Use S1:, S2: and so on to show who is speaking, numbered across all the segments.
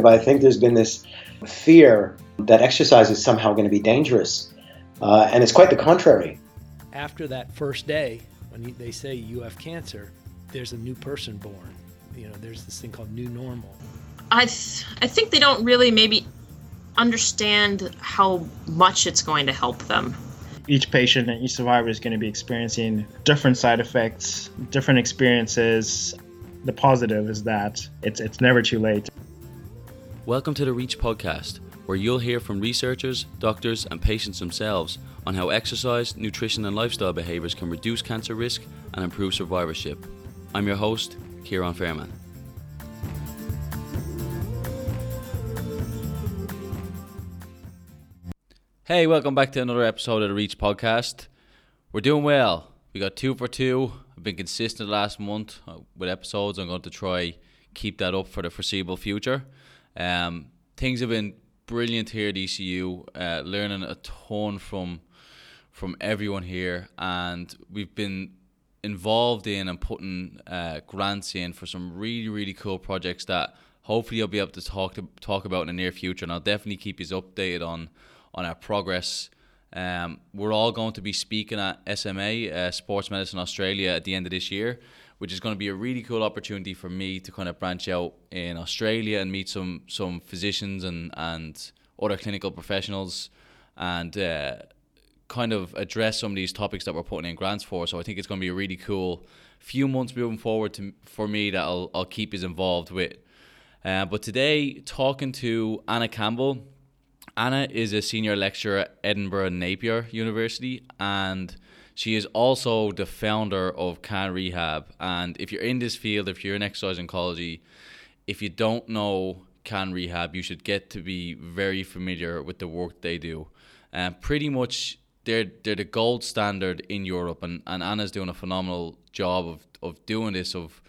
S1: But I think there's been this fear that exercise is somehow going to be dangerous. Uh, and it's quite the contrary.
S2: After that first day, when they say you have cancer, there's a new person born. You know, there's this thing called new normal.
S3: I, th- I think they don't really maybe understand how much it's going to help them.
S4: Each patient and each survivor is going to be experiencing different side effects, different experiences. The positive is that it's, it's never too late.
S5: Welcome to the Reach podcast, where you'll hear from researchers, doctors, and patients themselves on how exercise, nutrition, and lifestyle behaviours can reduce cancer risk and improve survivorship. I'm your host, Ciaran Fairman. Hey, welcome back to another episode of the Reach podcast. We're doing well. We got two for two. I've been consistent last month uh, with episodes. I'm going to try keep that up for the foreseeable future. Um, things have been brilliant here at ECU. Uh, learning a ton from from everyone here, and we've been involved in and putting uh, grants in for some really really cool projects that hopefully I'll be able to talk to talk about in the near future, and I'll definitely keep you updated on on our progress. Um, we're all going to be speaking at SMA, uh, Sports Medicine Australia, at the end of this year, which is going to be a really cool opportunity for me to kind of branch out in Australia and meet some some physicians and and other clinical professionals, and uh, kind of address some of these topics that we're putting in grants for. So I think it's going to be a really cool few months moving forward to for me that I'll I'll keep us involved with. Uh, but today, talking to Anna Campbell Anna is a senior lecturer at Edinburgh Napier University and she is also the founder of Can Rehab. And if you're in this field, if you're in exercise oncology, if you don't know Can Rehab, you should get to be very familiar with the work they do. And um, pretty much they're they're the gold standard in Europe and, and Anna's doing a phenomenal job of, of doing this of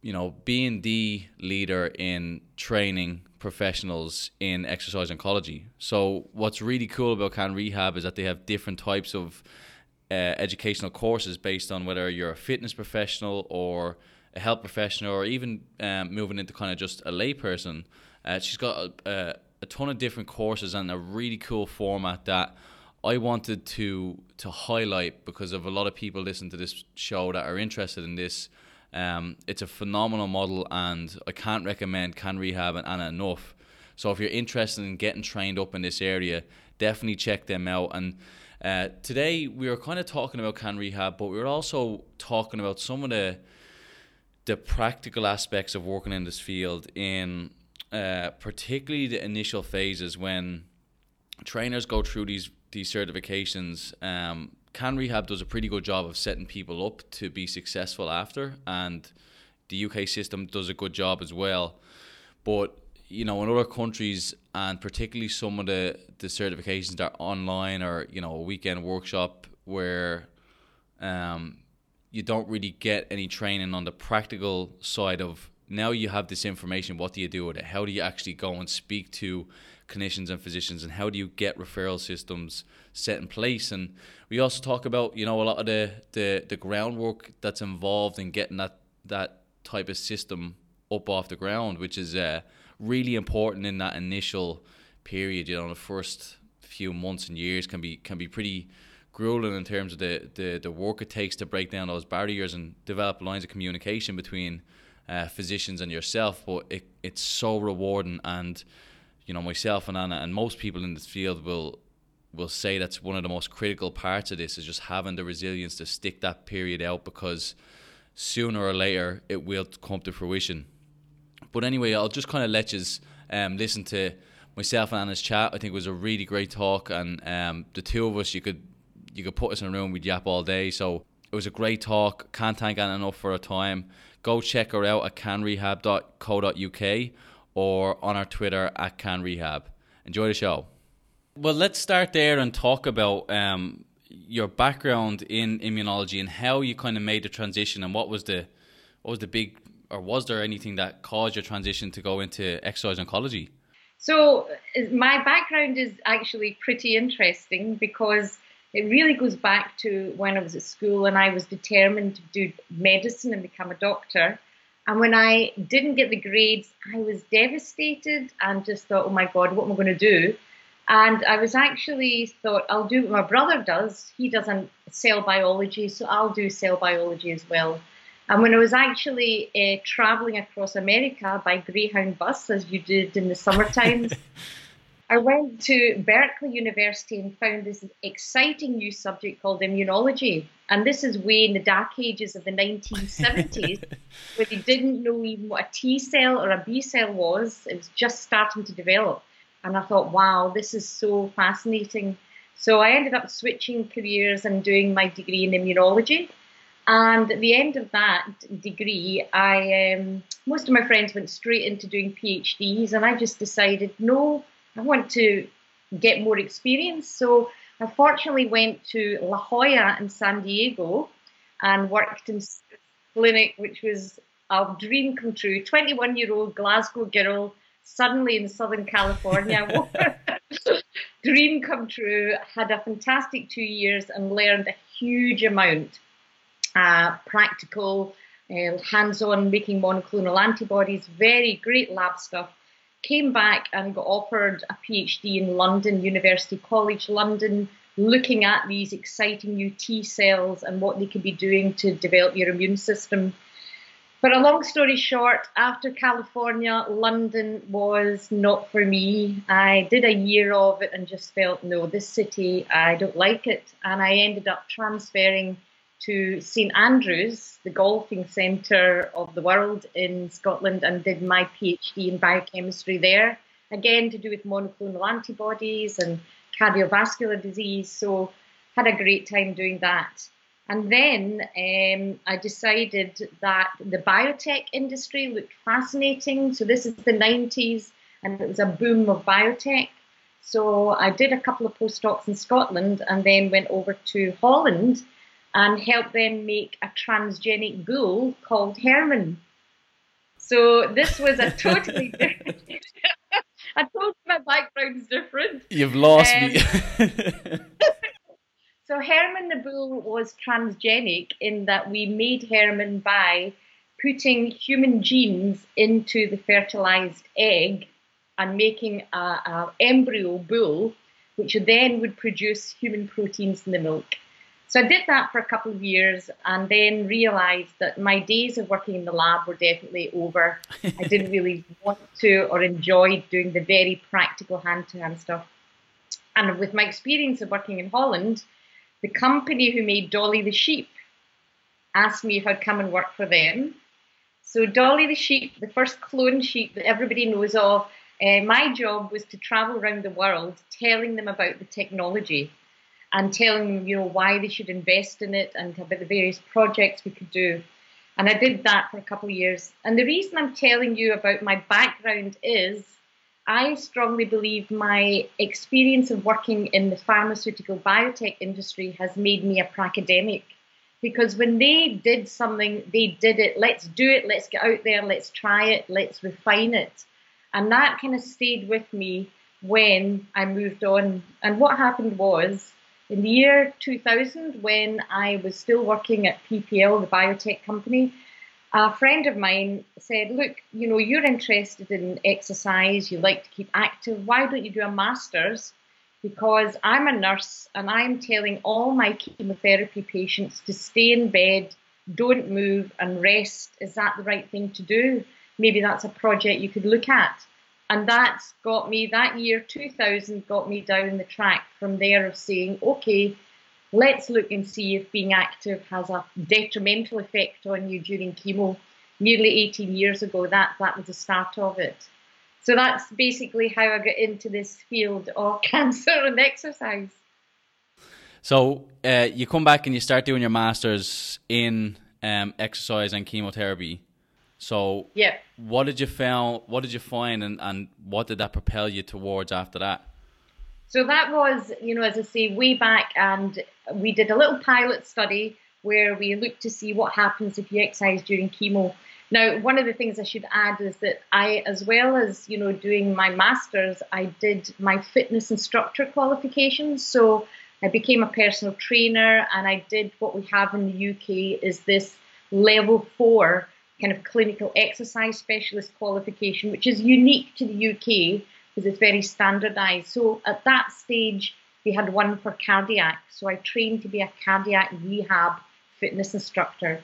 S5: you know being the leader in training professionals in exercise oncology. So what's really cool about Can Rehab is that they have different types of uh, educational courses based on whether you're a fitness professional or a health professional or even um, moving into kind of just a layperson. Uh, she's got a, a, a ton of different courses and a really cool format that I wanted to to highlight because of a lot of people listen to this show that are interested in this um, it's a phenomenal model, and I can't recommend Can Rehab and Anna enough. So if you're interested in getting trained up in this area, definitely check them out. And uh, today we were kind of talking about Can Rehab, but we were also talking about some of the the practical aspects of working in this field in uh, particularly the initial phases when trainers go through these these certifications. Um, can Rehab does a pretty good job of setting people up to be successful after, and the UK system does a good job as well. But you know, in other countries, and particularly some of the the certifications are online or you know a weekend workshop where um, you don't really get any training on the practical side of now you have this information what do you do with it? How do you actually go and speak to clinicians and physicians and how do you get referral systems set in place? And we also talk about you know a lot of the the, the groundwork that's involved in getting that that type of system up off the ground which is uh, really important in that initial period you know the first few months and years can be can be pretty grueling in terms of the, the, the work it takes to break down those barriers and develop lines of communication between uh, physicians and yourself but it, it's so rewarding and you know myself and Anna and most people in this field will will say that's one of the most critical parts of this is just having the resilience to stick that period out because sooner or later it will come to fruition. But anyway, I'll just kind of let you um, listen to myself and Anna's chat. I think it was a really great talk, and um, the two of us, you could you could put us in a room, we'd yap all day. So it was a great talk. Can't thank Anna enough for her time. Go check her out at canrehab.co.uk or on our Twitter at canrehab. Enjoy the show. Well, let's start there and talk about um, your background in immunology and how you kind of made the transition and what was the what was the big or was there anything that caused your transition to go into exercise oncology?
S6: So uh, my background is actually pretty interesting because it really goes back to when I was at school and I was determined to do medicine and become a doctor. And when I didn't get the grades, I was devastated and just thought, oh my God, what am I going to do? And I was actually thought, I'll do what my brother does. He doesn't cell biology, so I'll do cell biology as well. And when I was actually uh, traveling across America by Greyhound bus, as you did in the summer times, I went to Berkeley University and found this exciting new subject called immunology. And this is way in the dark ages of the 1970s, where they didn't know even what a T cell or a B cell was. It was just starting to develop. And I thought, wow, this is so fascinating. So I ended up switching careers and doing my degree in immunology. And at the end of that degree, I um, most of my friends went straight into doing PhDs, and I just decided, no, I want to get more experience. So I fortunately went to La Jolla in San Diego and worked in clinic, which was a dream come true. 21 year old Glasgow girl, suddenly in Southern California. dream come true. Had a fantastic two years and learned a huge amount. Uh, practical, uh, hands on making monoclonal antibodies, very great lab stuff came back and got offered a PhD in London, University College London, looking at these exciting new T cells and what they could be doing to develop your immune system. But a long story short, after California, London was not for me. I did a year of it and just felt, no, this city, I don't like it. And I ended up transferring to St Andrews, the golfing centre of the world in Scotland, and did my PhD in biochemistry there. Again, to do with monoclonal antibodies and cardiovascular disease. So, had a great time doing that. And then um, I decided that the biotech industry looked fascinating. So, this is the 90s, and it was a boom of biotech. So, I did a couple of postdocs in Scotland and then went over to Holland and help them make a transgenic bull called Herman. So this was a totally different. I told you my background is different.
S5: You've lost um, me.
S6: so Herman the bull was transgenic in that we made Herman by putting human genes into the fertilized egg and making a, a embryo bull, which then would produce human proteins in the milk. So I did that for a couple of years and then realized that my days of working in the lab were definitely over. I didn't really want to or enjoy doing the very practical hand to hand stuff. And with my experience of working in Holland, the company who made Dolly the sheep asked me if I'd come and work for them. So, Dolly the sheep, the first clone sheep that everybody knows of, uh, my job was to travel around the world telling them about the technology and telling them, you know, why they should invest in it and about the various projects we could do. And I did that for a couple of years. And the reason I'm telling you about my background is I strongly believe my experience of working in the pharmaceutical biotech industry has made me a pracademic. Because when they did something, they did it. Let's do it. Let's get out there. Let's try it. Let's refine it. And that kind of stayed with me when I moved on. And what happened was in the year 2000, when I was still working at PPL, the biotech company, a friend of mine said, Look, you know, you're interested in exercise, you like to keep active, why don't you do a master's? Because I'm a nurse and I'm telling all my chemotherapy patients to stay in bed, don't move, and rest. Is that the right thing to do? Maybe that's a project you could look at. And that's got me, that year 2000 got me down the track from there of saying, okay, let's look and see if being active has a detrimental effect on you during chemo. Nearly 18 years ago, that, that was the start of it. So that's basically how I got into this field of cancer and exercise.
S5: So uh, you come back and you start doing your masters in um, exercise and chemotherapy. So
S6: yeah,
S5: what did you found? What did you find, and, and what did that propel you towards after that?
S6: So that was, you know, as I say, way back, and we did a little pilot study where we looked to see what happens if you exercise during chemo. Now, one of the things I should add is that I, as well as you know, doing my masters, I did my fitness instructor qualifications. So I became a personal trainer, and I did what we have in the UK is this level four kind of clinical exercise specialist qualification, which is unique to the UK because it's very standardized. So at that stage, we had one for cardiac. So I trained to be a cardiac rehab fitness instructor.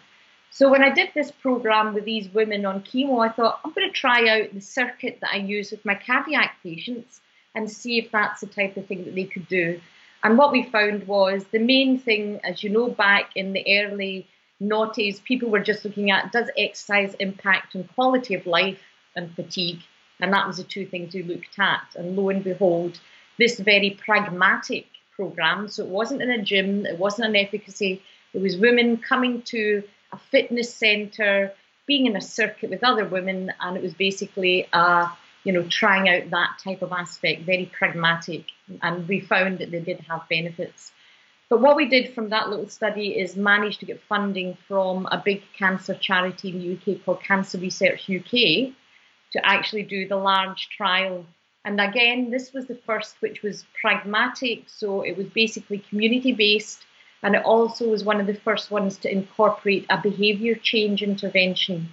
S6: So when I did this program with these women on chemo, I thought I'm going to try out the circuit that I use with my cardiac patients and see if that's the type of thing that they could do. And what we found was the main thing, as you know, back in the early noughties, people were just looking at does exercise impact on quality of life and fatigue? And that was the two things we looked at. And lo and behold, this very pragmatic program, so it wasn't in a gym, it wasn't an efficacy, it was women coming to a fitness center, being in a circuit with other women, and it was basically uh, you know, trying out that type of aspect, very pragmatic, and we found that they did have benefits. But what we did from that little study is manage to get funding from a big cancer charity in the UK called Cancer Research UK to actually do the large trial. And again, this was the first which was pragmatic, so it was basically community based, and it also was one of the first ones to incorporate a behaviour change intervention.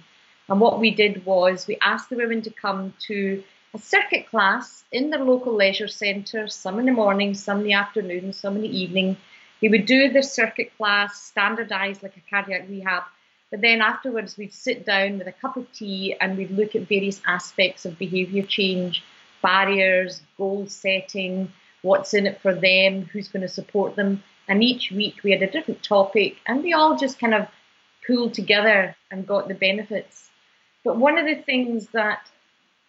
S6: And what we did was we asked the women to come to a circuit class in their local leisure centre, some in the morning, some in the afternoon, some in the evening. They would do the circuit class, standardised like a cardiac rehab, but then afterwards we'd sit down with a cup of tea and we'd look at various aspects of behaviour change, barriers, goal setting, what's in it for them, who's going to support them. And each week we had a different topic and we all just kind of pooled together and got the benefits. But one of the things that,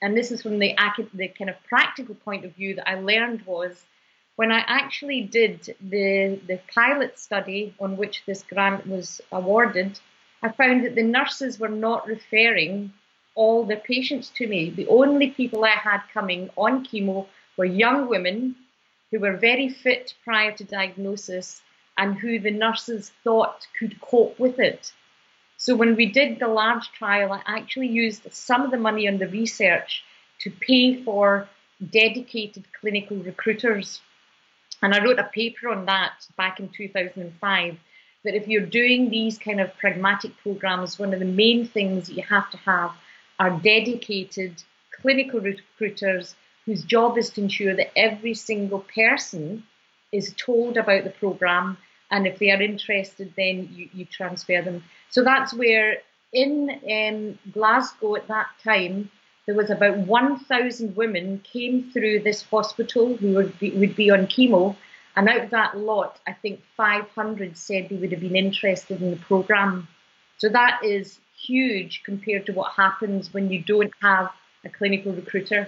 S6: and this is from the, the kind of practical point of view that I learned was when I actually did the, the pilot study on which this grant was awarded, I found that the nurses were not referring all their patients to me. The only people I had coming on chemo were young women who were very fit prior to diagnosis and who the nurses thought could cope with it. So when we did the large trial, I actually used some of the money on the research to pay for dedicated clinical recruiters. And I wrote a paper on that back in 2005 that if you're doing these kind of pragmatic programs, one of the main things that you have to have are dedicated clinical recruiters whose job is to ensure that every single person is told about the program and if they are interested, then you, you transfer them. So that's where in um, Glasgow at that time, there was about 1,000 women came through this hospital who would be, would be on chemo. And out of that lot, I think 500 said they would have been interested in the program. So that is huge compared to what happens when you don't have a clinical recruiter.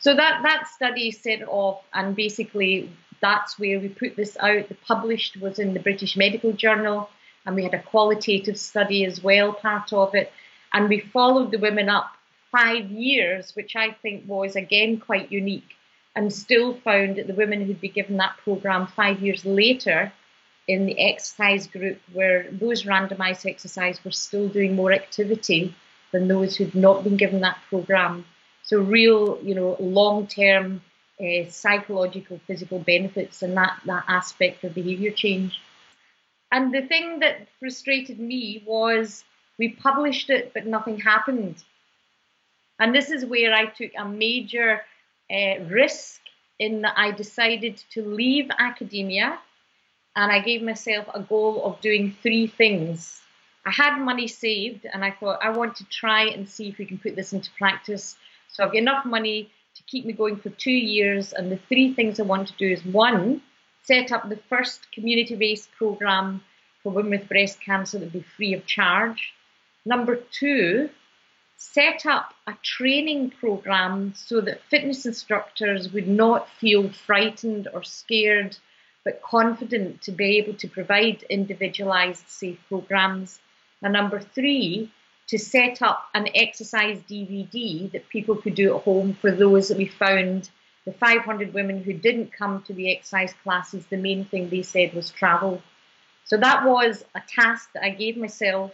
S6: So that, that study set off, and basically that's where we put this out. The published was in the British Medical Journal and we had a qualitative study as well, part of it. And we followed the women up five years, which I think was again quite unique, and still found that the women who'd be given that program five years later in the exercise group, where those randomized exercise were still doing more activity than those who'd not been given that program. So, real, you know, long term uh, psychological, physical benefits and that, that aspect of behavior change. And the thing that frustrated me was we published it, but nothing happened. And this is where I took a major uh, risk in that I decided to leave academia and I gave myself a goal of doing three things. I had money saved and I thought I want to try and see if we can put this into practice. So I've got enough money to keep me going for two years. And the three things I want to do is one, set up the first community based program for women with breast cancer that would be free of charge. Number two, set up a training program so that fitness instructors would not feel frightened or scared, but confident to be able to provide individualized safe programs. And number three, to set up an exercise DVD that people could do at home for those that we found the 500 women who didn't come to the exercise classes, the main thing they said was travel. So that was a task that I gave myself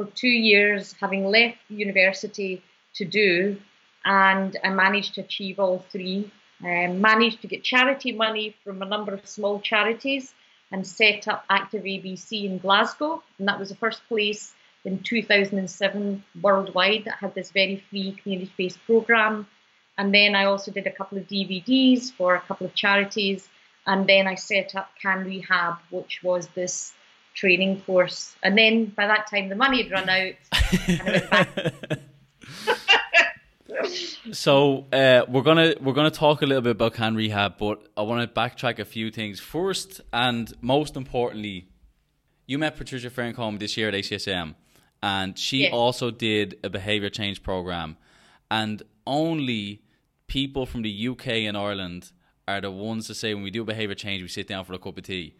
S6: for two years, having left university to do, and I managed to achieve all three. I managed to get charity money from a number of small charities and set up Active ABC in Glasgow, and that was the first place in 2007 worldwide that had this very free community based program. And then I also did a couple of DVDs for a couple of charities. And then I set up Can Rehab, which was this training course. And then by that time, the money had run out. and I went back.
S5: so uh, we're gonna we're gonna talk a little bit about can rehab, but I want to backtrack a few things first, and most importantly, you met Patricia Ferncombe this year at ACSM, and she
S6: Yeah.
S5: also did a behavior change program, and only people from the UK and Ireland are the ones to say when we do behavior change, we sit down for a cup of tea.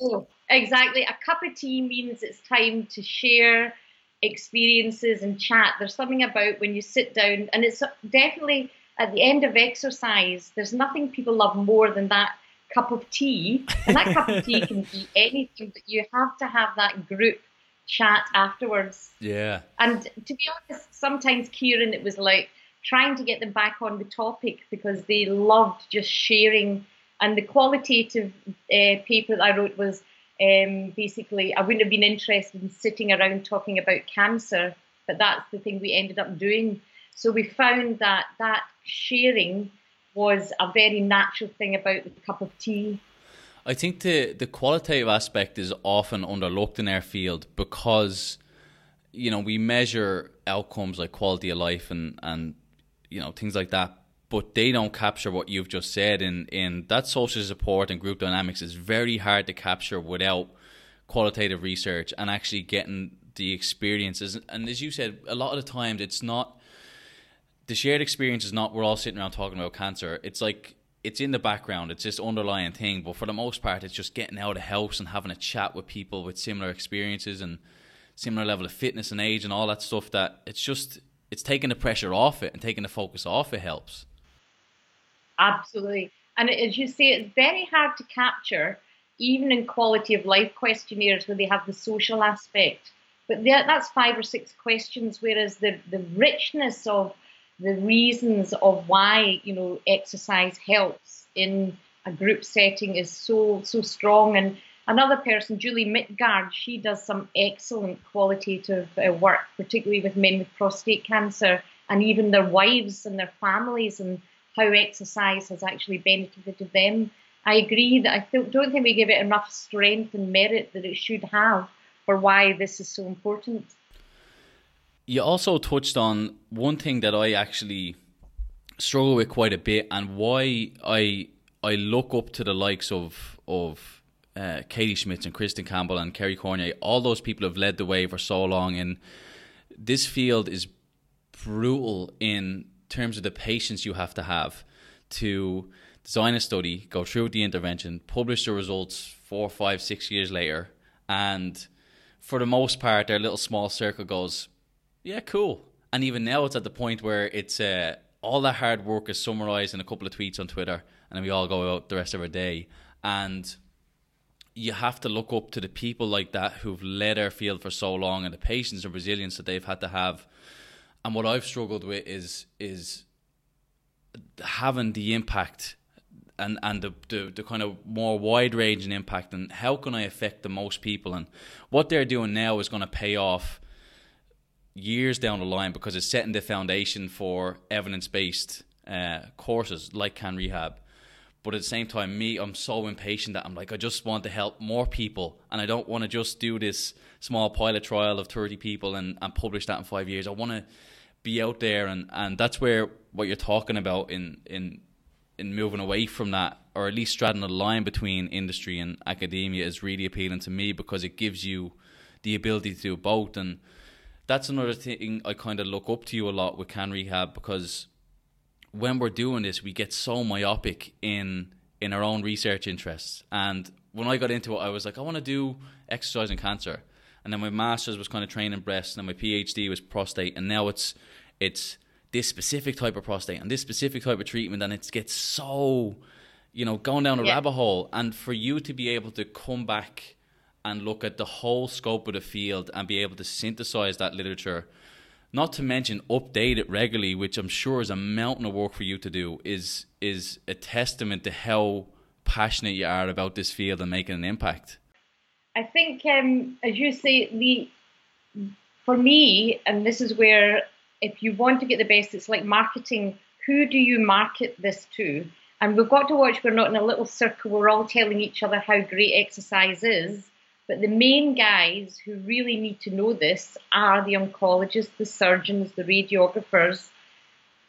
S6: Oh, exactly. A cup of tea means it's time to share experiences and chat. There's something about when you sit down, and it's definitely at the end of exercise, there's nothing people love more than that cup of tea. And that cup of tea can be anything, but you have to have that group chat afterwards.
S5: Yeah.
S6: And to be honest, sometimes Ciaran, it was like trying to get them back on the topic because they loved just sharing. And the qualitative uh, paper that I wrote was um, basically I wouldn't have been interested in sitting around talking about cancer, but that's the thing we ended up doing. So we found that that sharing was a very natural thing about the cup of tea.
S5: I think the the qualitative aspect is often underlooked in our field because you know we measure outcomes like quality of life and and you know things like that but they don't capture what you've just said in in that social support and group dynamics is very hard to capture without qualitative research and actually getting the experiences and as you said a lot of the times it's not the shared experience is not we're all sitting around talking about cancer. It's like it's in the background. It's this underlying thing. But for the most part, it's just getting out of the house and having a chat with people with similar experiences and similar level of fitness and age and all that stuff. That it's just it's taking the pressure off it and taking the focus off it helps.
S6: Absolutely. And as you say, it's very hard to capture, even in quality of life questionnaires where they have the social aspect. But that's five or six questions, whereas the, the richness of the reasons of why you know exercise helps in a group setting is so so strong. And another person, Julie Midtgaard, she does some excellent qualitative uh, work, particularly with men with prostate cancer and even their wives and their families and how exercise has actually benefited them. I agree that I don't think we give it enough strength and merit that it should have for why this is so important.
S5: You also touched on one thing that I actually struggle with quite a bit, and why I I look up to the likes of of uh, Katie Schmitz and Kristin Campbell and Kerry Courneya. All those people have led the way for so long, and this field is brutal in terms of the patience you have to have to design a study, go through the intervention, publish the results four, five, six years later, and for the most part, their little small circle goes, yeah, cool. And even now, it's at the point where it's uh, all that hard work is summarized in a couple of tweets on Twitter, and then we all go out the rest of our day. And you have to look up to the people like that who've led our field for so long, and the patience and resilience that they've had to have. And what I've struggled with is is having the impact and and the, the, the kind of more wide ranging impact and how can I affect the most people and what they're doing now is going to pay off years down the line because it's setting the foundation for evidence based uh, courses like Can Rehab. But at the same time, me, I'm so impatient that I'm like, I just want to help more people, and I don't want to just do this small pilot trial of 30 people and, and publish that in five years. I want to be out there, and, and that's where what you're talking about in in in moving away from that, or at least straddling the line between industry and academia, is really appealing to me because it gives you the ability to do both. And that's another thing I kind of look up to you a lot with Can Rehab because when we're doing this, we get so myopic in in our own research interests. And when I got into it, I was like, I want to do exercise and cancer. And then my master's was kind of training breast, and then my PhD was prostate, and now it's it's this specific type of prostate and this specific type of treatment, and it gets so, you know, going down a
S6: Yeah.
S5: rabbit hole. And for you to be able to come back and look at the whole scope of the field and be able to synthesize that literature, not to mention update it regularly, which I'm sure is a mountain of work for you to do, is is a testament to how passionate you are about this field and making an impact.
S6: I think, um, as you say, the for me, and this is where if you want to get the best, it's like marketing. Who do you market this to? And we've got to watch we're not in a little circle, we're all telling each other how great exercise is. But the main guys who really need to know this are the oncologists, the surgeons, the radiographers,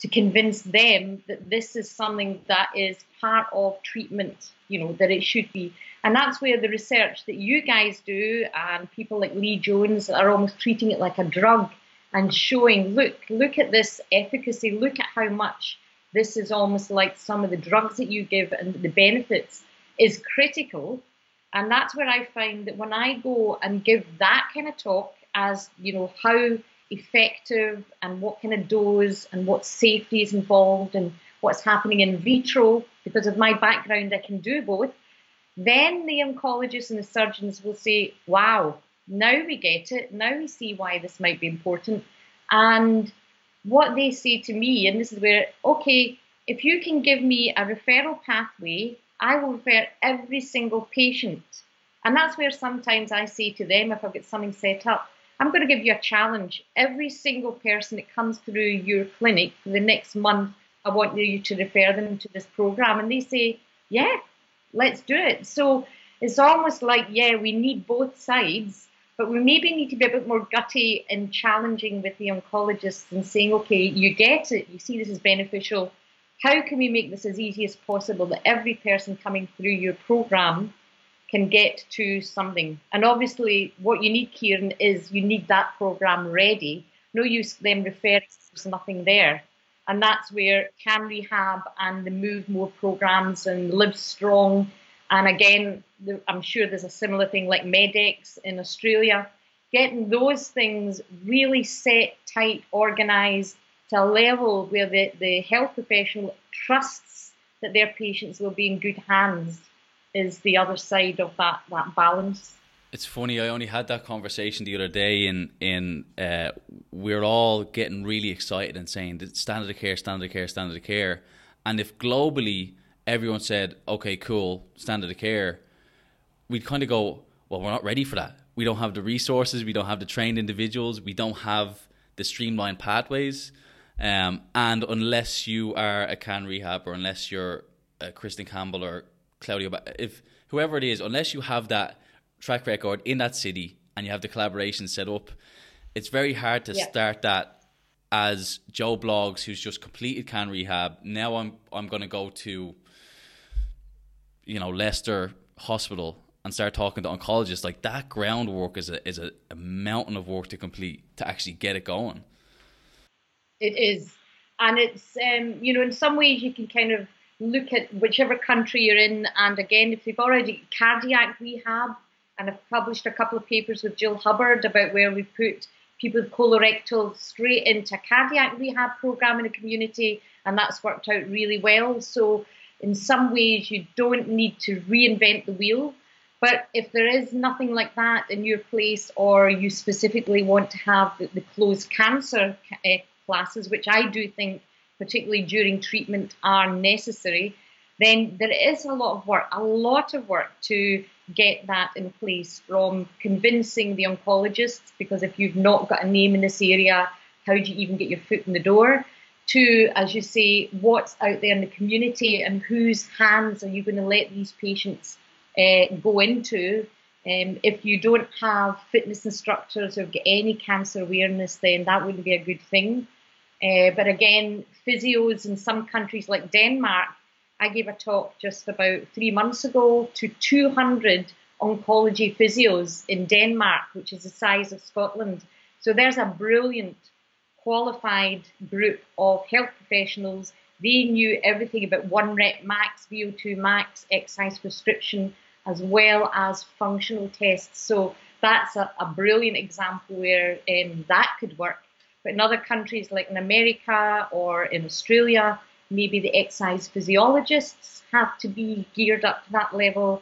S6: to convince them that this is something that is part of treatment, you know, that it should be. And that's where the research that you guys do and people like Lee Jones are almost treating it like a drug and showing, look, look at this efficacy, look at how much this is almost like some of the drugs that you give and the benefits is critical. And that's where I find that when I go and give that kind of talk as, you know, how effective and what kind of dose and what safety is involved and what's happening in vitro, because of my background, I can do both. Then the oncologists and the surgeons will say, wow, now we get it. Now we see why this might be important. And what they say to me, and this is where, okay, if you can give me a referral pathway, I will refer every single patient. And that's where sometimes I say to them, if I've got something set up, I'm going to give you a challenge. Every single person that comes through your clinic for the next month, I want you to refer them to this program. And they say, yeah, let's do it. So it's almost like, yeah, we need both sides but we maybe need to be a bit more gutty and challenging with the oncologists and saying, okay, you get it, you see this is beneficial. How can we make this as easy as possible that every person coming through your program can get to something? And obviously, what you need, Ciaran, is you need that program ready. No use them referring there's nothing there. And that's where Can Rehab and the Move More programs and Live Strong and again, I'm sure there's a similar thing like Med-X in Australia. Getting those things really set, tight, organized to a level where the, the health professional trusts that their patients will be in good hands is the other side of that, that balance.
S5: It's funny. I only had that conversation the other day, in in uh, we're all getting really excited and saying that standard of care, standard of care, standard of care, and if globally everyone said, okay, cool, standard of care, we'd kind of go, well, we're not ready for that. We don't have the resources, we don't have the trained individuals, we don't have the streamlined pathways. Um, and unless you are a Can Rehab or unless you're a Kristin Campbell or Claudio, if whoever it is, unless you have that track record in that city and you have the collaboration set up, it's very hard to yeah. start that as Joe Bloggs, who's just completed Can Rehab. Now I'm I'm going to go to you know Leicester Hospital and start talking to oncologists, like that groundwork is a is a, a mountain of work to complete to actually get it going.
S6: It is, and it's um, you know in some ways you can kind of look at whichever country you're in, and again if they've already cardiac rehab, and I've published a couple of papers with Gill Hubbard about where we put people with colorectal straight into a cardiac rehab program in the community, and that's worked out really well. So in some ways you don't need to reinvent the wheel. But if there is nothing like that in your place, or you specifically want to have the, the closed cancer uh, classes, which I do think, particularly during treatment, are necessary, then there is a lot of work, a lot of work to get that in place from convincing the oncologists, because if you've not got a name in this area, how do you even get your foot in the door? to, as you say, what's out there in the community and whose hands are you going to let these patients uh, go into. Um, if you don't have fitness instructors or any cancer awareness, then that wouldn't be a good thing. Uh, but again, physios in some countries like Denmark, I gave a talk just about three months ago to 200 oncology physios in Denmark, which is the size of Scotland. So there's a brilliant qualified group of health professionals. They knew everything about one rep max, VO2 max, exercise prescription, as well as functional tests. So that's a, a brilliant example where um, that could work. But in other countries like in America or in Australia, maybe the exercise physiologists have to be geared up to that level.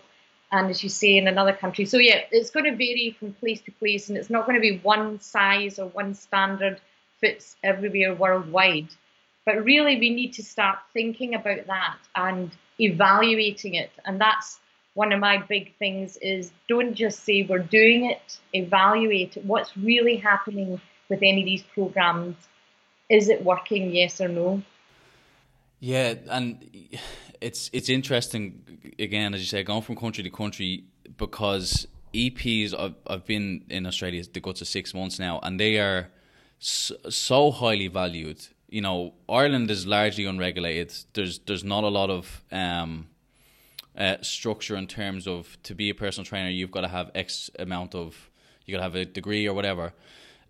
S6: And as you say, in another country. So, yeah, it's going to vary from place to place, and it's not going to be one size or one standard fits everywhere worldwide. But really, we need to start thinking about that and evaluating it. And that's one of my big things is don't just say we're doing it, evaluate it. What's really happening with any of these programs. Is it working? Yes or no?
S5: Yeah, and it's it's interesting again, as you say, going from country to country because EPs. I've, I've been in Australia the guts of six months now, and they are so, so highly valued. You know, Ireland is largely unregulated. There's there's not a lot of um, uh, structure in terms of to be a personal trainer, you've got to have X amount of, you got to have a degree or whatever.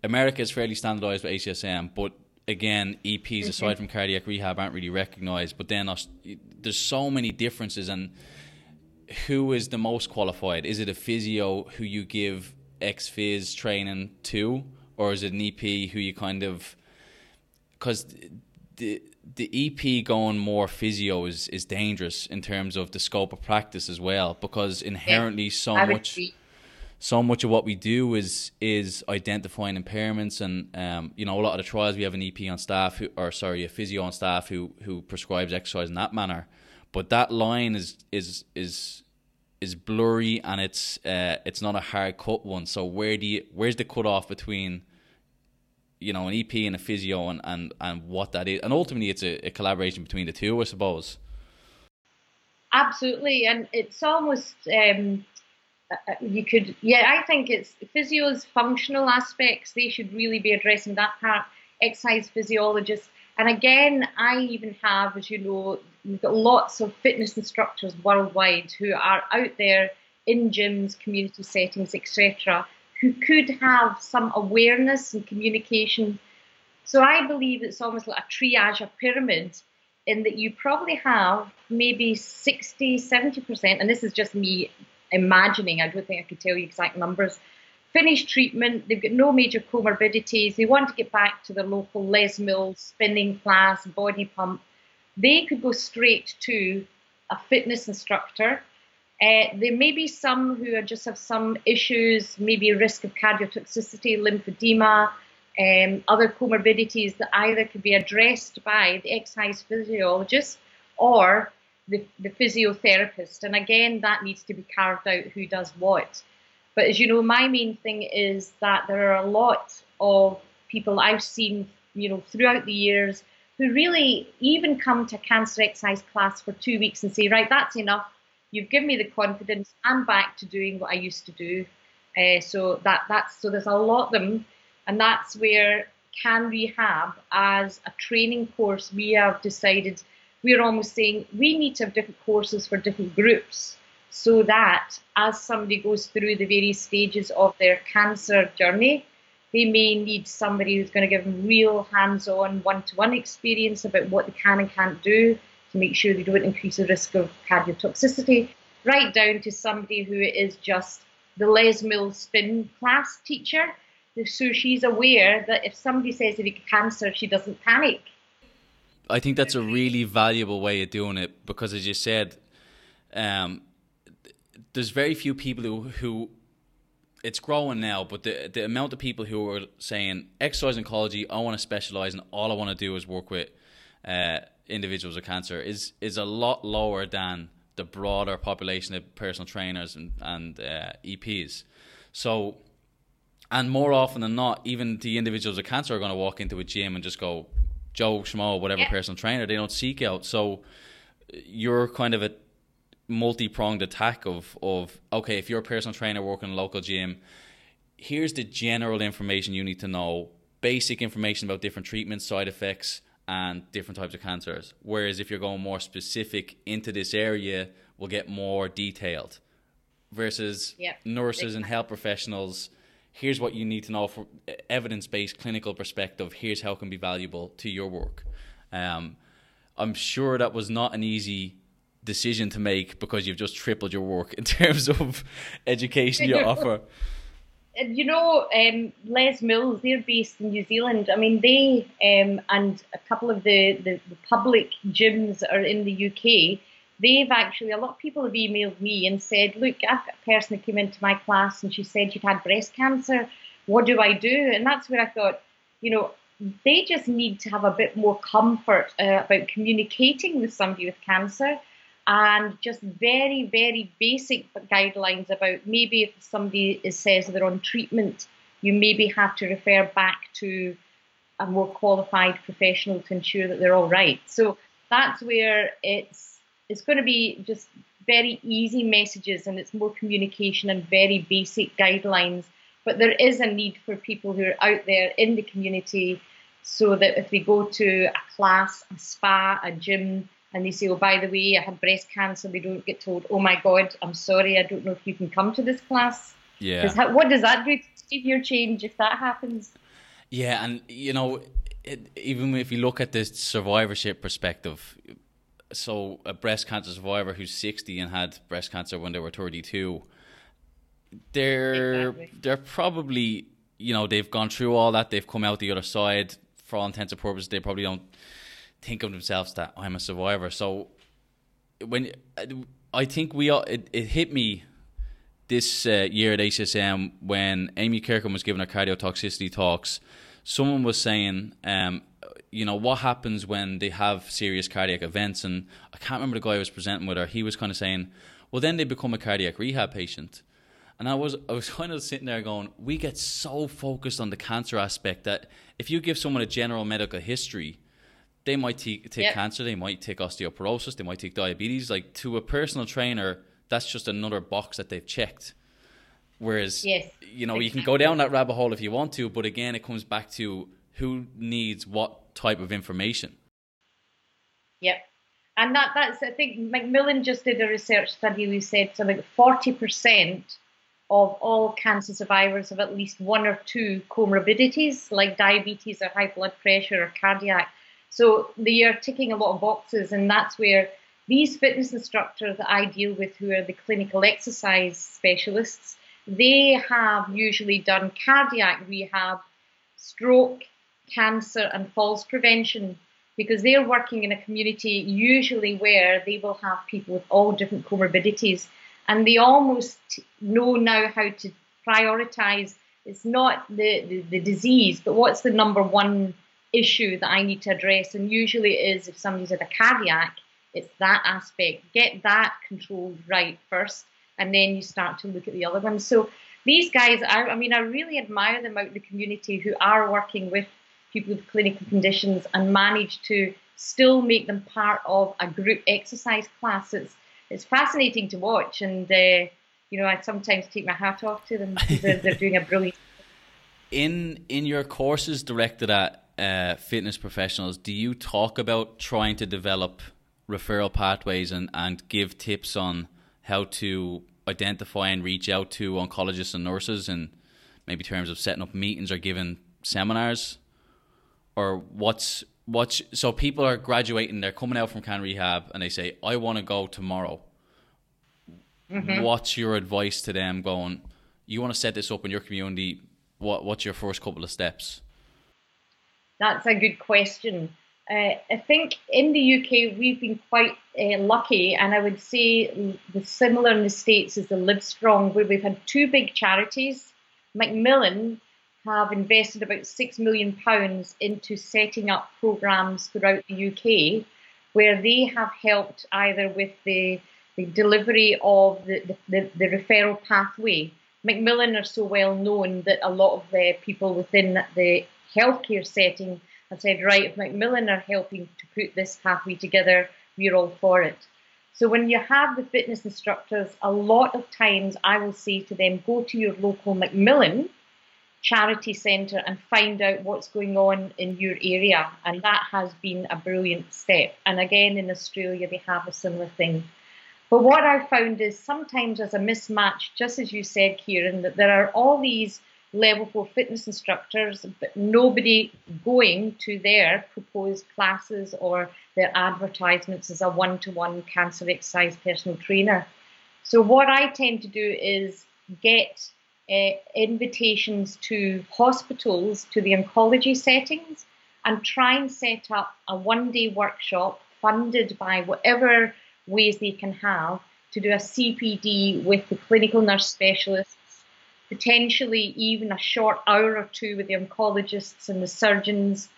S5: America is fairly standardized with ACSM, but again, EPs mm-hmm. aside from cardiac rehab aren't really recognized. But then there's so many differences, and who is the most qualified? Is it a physio who you give ex phys training to, or is it an EP who you kind of because the the EP going more physio is, is dangerous in terms of the scope of practice as well because inherently so much so much of what we do is is identifying impairments and um, you know a lot of the trials we have an EP on staff who or sorry a physio on staff who who prescribes exercise in that manner. But that line is is is is blurry and it's uh, it's not a hard cut one. So where do you where's the cut off between you know an EP and a physio and and, and what that is? And ultimately it's a, a collaboration between the two I suppose.
S6: Absolutely. And it's almost um, you could yeah I think it's physio's functional aspects they should really be addressing that part exercise physiologists and again I even have as you know we've got lots of fitness instructors worldwide who are out there in gyms community settings etc who could have some awareness and communication. So I believe it's almost like a triage, a pyramid, in that you probably have maybe 60, 70%, and this is just me imagining, I don't think I could tell you exact numbers. Finished treatment, they've got no major comorbidities, they want to get back to their local Les Mills spinning class, body pump. They could go straight to a fitness instructor uh, there may be some who just have some issues, maybe a risk of cardiotoxicity, lymphedema, um, other comorbidities that either could be addressed by the exercise physiologist or the, the physiotherapist. And again, that needs to be carved out who does what. But as you know, my main thing is that there are a lot of people I've seen, you know, throughout the years who really even come to cancer exercise class for two weeks and say, right, that's enough you've given me the confidence. I'm back to doing what I used to do. Uh, so that that's so there's a lot of them, and that's where can rehab as a training course we have decided we're almost saying we need to have different courses for different groups so that as somebody goes through the various stages of their cancer journey they may need somebody who's going to give them real hands-on one-to-one experience about what they can and can't do to make sure they don't increase the risk of cardiotoxicity, right down to somebody who is just the Les Mills spin class teacher. So she's aware that if somebody says they've got cancer, she doesn't panic.
S5: I think that's a really valuable way of doing it because, as you said, um, there's very few people who, who it's growing now, but the the amount of people who are saying exercise oncology, I want to specialize, and all I want to do is work with uh, individuals with cancer is is a lot lower than the broader population of personal trainers and, and uh, EPs. So, and more often than not, even the individuals with cancer are going to walk into a gym and just go, Joe Schmo, whatever yeah. personal trainer. They don't seek out. So, uh, you're kind of a multi pronged attack of of okay, if you're a personal trainer working in a local gym, here's the general information you need to know, basic information about different treatments, side effects and different types of cancers. Whereas if you're going more specific into this area, we'll get more detailed. Versus yep. nurses and health professionals, here's what you need to know from evidence based clinical perspective. Here's how it can be valuable to your work. Um, I'm sure that was not an easy decision to make because you've just tripled your work in terms of education you offer
S6: you know, um, Les Mills, they're based in New Zealand. I mean, they um, and a couple of the, the, the, public gyms are in the UK. They've actually, a lot of people have emailed me and said, look, I've got a person that came into my class and she said she'd had breast cancer. What do I do? And that's where I thought, you know, they just need to have a bit more comfort uh, about communicating with somebody with cancer and just very, very basic guidelines about maybe if somebody is, says they're on treatment, you maybe have to refer back to a more qualified professional to ensure that they're all right. So that's where it's it's going to be just very easy messages and it's more communication and very basic guidelines. But there is a need for people who are out there in the community so that if they go to a class, a spa, a gym, and they say, oh, by the way, I had breast cancer, they don't get told, oh my God, I'm sorry, I don't know if you can come to this class.
S5: Yeah.
S6: what does that do to your change if that happens?
S5: Yeah, and you know, it, even if you look at this survivorship perspective, so a breast cancer survivor who's 60 and had breast cancer when they were 32, they're exactly. they're probably you know they've gone through all that, they've come out the other side. For all intents and purposes, they probably don't think of themselves that I'm a survivor. So when I think we all, it, it hit me this uh, year at HSM when Amy Kirkham was giving her cardiotoxicity talks. Someone was saying, um, you know, what happens when they have serious cardiac events? And I can't remember the guy I was presenting with or He was kind of saying, well, then they become a cardiac rehab patient. And I was I was kind of sitting there going, we get so focused on the cancer aspect that if you give someone a general medical history, they might t- take yep. cancer, they might take osteoporosis, they might take diabetes. Like to a personal trainer, that's just another box that they've checked. Whereas, yes, you know, exactly. you can go down that rabbit hole if you want to, but again, it comes back to who needs what type of information.
S6: Yep. And that, that's, I think Macmillan just did a research study We said something 40% of all cancer survivors have at least one or two comorbidities like diabetes or high blood pressure or cardiac. So they are ticking a lot of boxes, and that's where these fitness instructors that I deal with, who are the clinical exercise specialists, they have usually done cardiac rehab, stroke, cancer, and falls prevention because they're working in a community usually where they will have people with all different comorbidities and they almost know now how to prioritize. It's not the, the, the disease, but what's the number one issue that I need to address? And usually it is if somebody's had a cardiac, it's that aspect. Get that controlled right first, and then you start to look at the other ones. So these guys, I, I mean, I really admire them out in the community who are working with people with clinical conditions and manage to still make them part of a group exercise class. It's, it's fascinating to watch, and uh, you know, I sometimes take my hat off to them. They're, they're doing a brilliant.
S5: In in your courses directed at uh, fitness professionals, do you talk about trying to develop referral pathways and, and give tips on how to identify and reach out to oncologists and nurses and maybe terms of setting up meetings or giving seminars or what's what's so people are graduating they're coming out from can rehab and they say i want to go tomorrow mm-hmm. what's your advice to them going you want to set this up in your community what what's your first couple of steps
S6: that's a good question uh, I think in the UK we've been quite uh, lucky, and I would say the similar in the States is the Livestrong, where we've had two big charities. Macmillan have invested about six million pounds into setting up programs throughout the UK, where they have helped either with the, the delivery of the, the, the, referral pathway. Macmillan are so well known that a lot of the people within the healthcare setting have said, right, if Macmillan are helping to put this pathway together, we're all for it. So when you have the fitness instructors, a lot of times I will say to them, go to your local Macmillan charity centre and find out what's going on in your area. And that has been a brilliant step. And again, in Australia, they have a similar thing. But what I've found is sometimes there's a mismatch, just as you said, Ciaran, that there are all these level four fitness instructors, but nobody going to their proposed classes or their advertisements as a one to one cancer exercise personal trainer. So, what I tend to do is get uh, invitations to hospitals, to the oncology settings, and try and set up a one day workshop funded by whatever ways they can have to do a CPD with the clinical nurse specialists potentially even a short hour or two with the oncologists and the surgeons.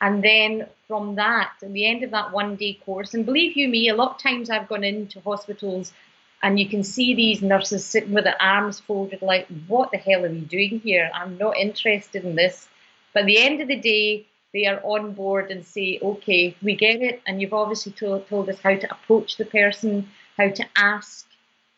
S6: And then from that, at the end of that one day course, and believe you me, a lot of times I've gone into hospitals And you can see these nurses sitting with their arms folded, like, what the hell are we doing here? I'm not interested in this. But at the end of the day, they are on board and say, okay, we get it. And you've obviously told, told us how to approach the person, how to ask,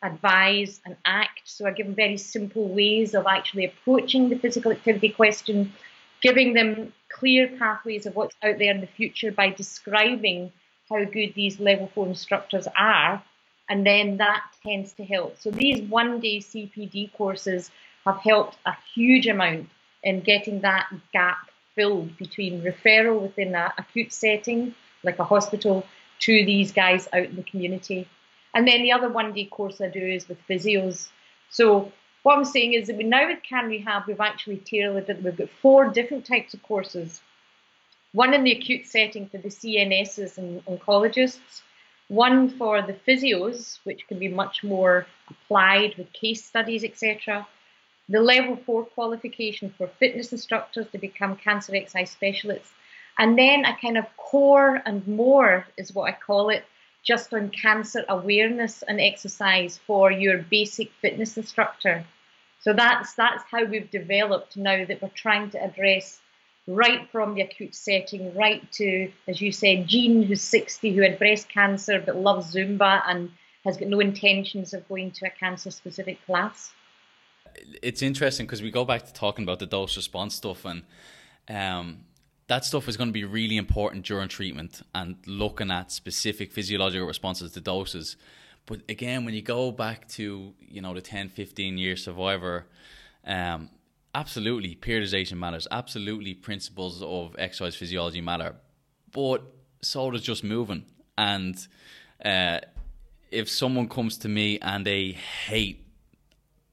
S6: advise, and act. So I give them very simple ways of actually approaching the physical activity question, giving them clear pathways of what's out there in the future by describing how good these level four instructors are. And then that tends to help. So these one day CPD courses have helped a huge amount in getting that gap filled between referral within an acute setting, like a hospital, to these guys out in the community. And then the other one day course I do is with physios. So what I'm saying is that we now with Can Rehab, we've actually tailored it. We've got four different types of courses. One in the acute setting for the CNSs and oncologists, one for the physios, which can be much more applied with case studies, etc. The level four qualification for fitness instructors to become cancer exercise specialists. And then a kind of core and more is what I call it, just on cancer awareness and exercise for your basic fitness instructor. So that's that's how we've developed now that we're trying to address right from the acute setting, right to, as you said, Jean, who's 60, who had breast cancer but loves Zumba and has got no intentions of going to a cancer specific class.
S5: It's interesting because we go back to talking about the dose response stuff and um, that stuff is going to be really important during treatment and looking at specific physiological responses to doses. But again, when you go back to, you know, the 10, 15 year survivor, um, absolutely periodization matters. Absolutely principles of exercise physiology matter. But so does just moving. And uh, if someone comes to me and they hate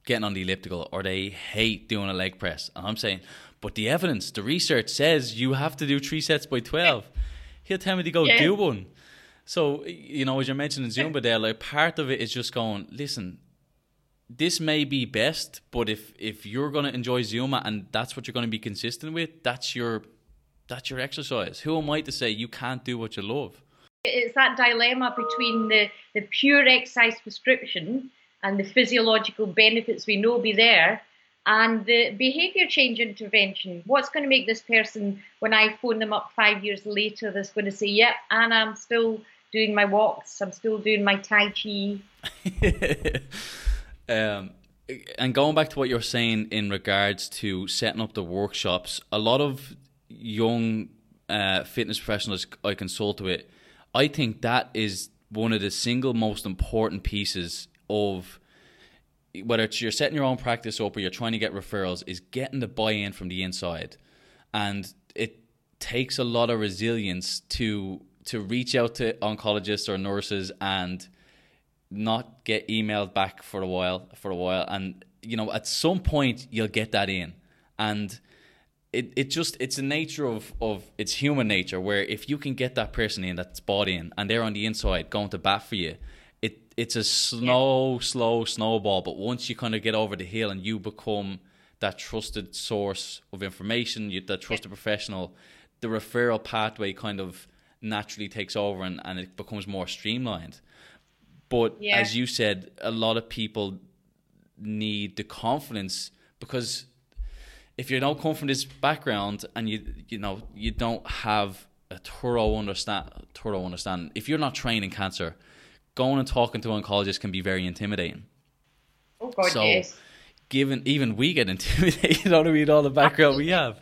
S5: getting on the elliptical or they hate doing a leg press, and I'm saying, but the evidence, the research says you have to do three sets by 12. He'll tell me to go yeah. do one. So, you know, as you're mentioning Zumba there, like part of it is just going, listen, this may be best, but if if you're going to enjoy Zumba and that's what you're going to be consistent with, that's your that's your exercise. Who am I to say you can't do what you love?
S6: It's that dilemma between the, the pure exercise prescription and the physiological benefits we know be there and the behavior change intervention. What's going to make this person, when I phone them up five years later, that's going to say, yep, and I'm still doing my walks, I'm still doing my Tai Chi.
S5: um, and going back to what you're saying in regards to setting up the workshops, a lot of young uh, fitness professionals I consult with, I think that is one of the single most important pieces of whether it's you're setting your own practice up or you're trying to get referrals, is getting the buy in from the inside. And it takes a lot of resilience to to reach out to oncologists or nurses and not get emailed back for a while for a while and you know at some point you'll get that in and it, it just it's a nature of, of it's human nature where if you can get that person in that's bought in and they're on the inside going to bat for you it it's a slow, yeah. slow snowball. But once you kind of get over the hill and you become that trusted source of information, you, that trusted yeah. professional, the referral pathway kind of naturally takes over and, and it becomes more streamlined. But yeah. as you said, a lot of people need the confidence because if you don't come from this background and you you know you don't have a thorough understand thorough understanding, if you're not trained in cancer, going and talking to oncologists can be very intimidating.
S6: Oh God, so, yes.
S5: Given even we get intimidated, you know what I mean, all the background we have.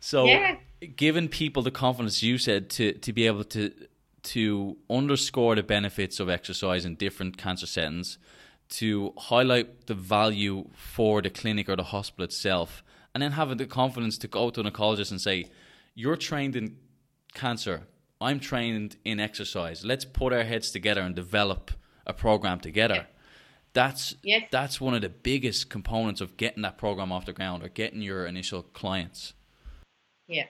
S5: So, yeah. giving people the confidence you said to to be able to to underscore the benefits of exercise in different cancer settings, to highlight the value for the clinic or the hospital itself, and then having the confidence to go to an oncologist and say, "You're trained in cancer I'm trained in exercise. Let's put our heads together and develop a program together. Yeah. That's yes. that's one of the biggest components of getting that program off the ground or getting your initial clients.
S6: Yeah.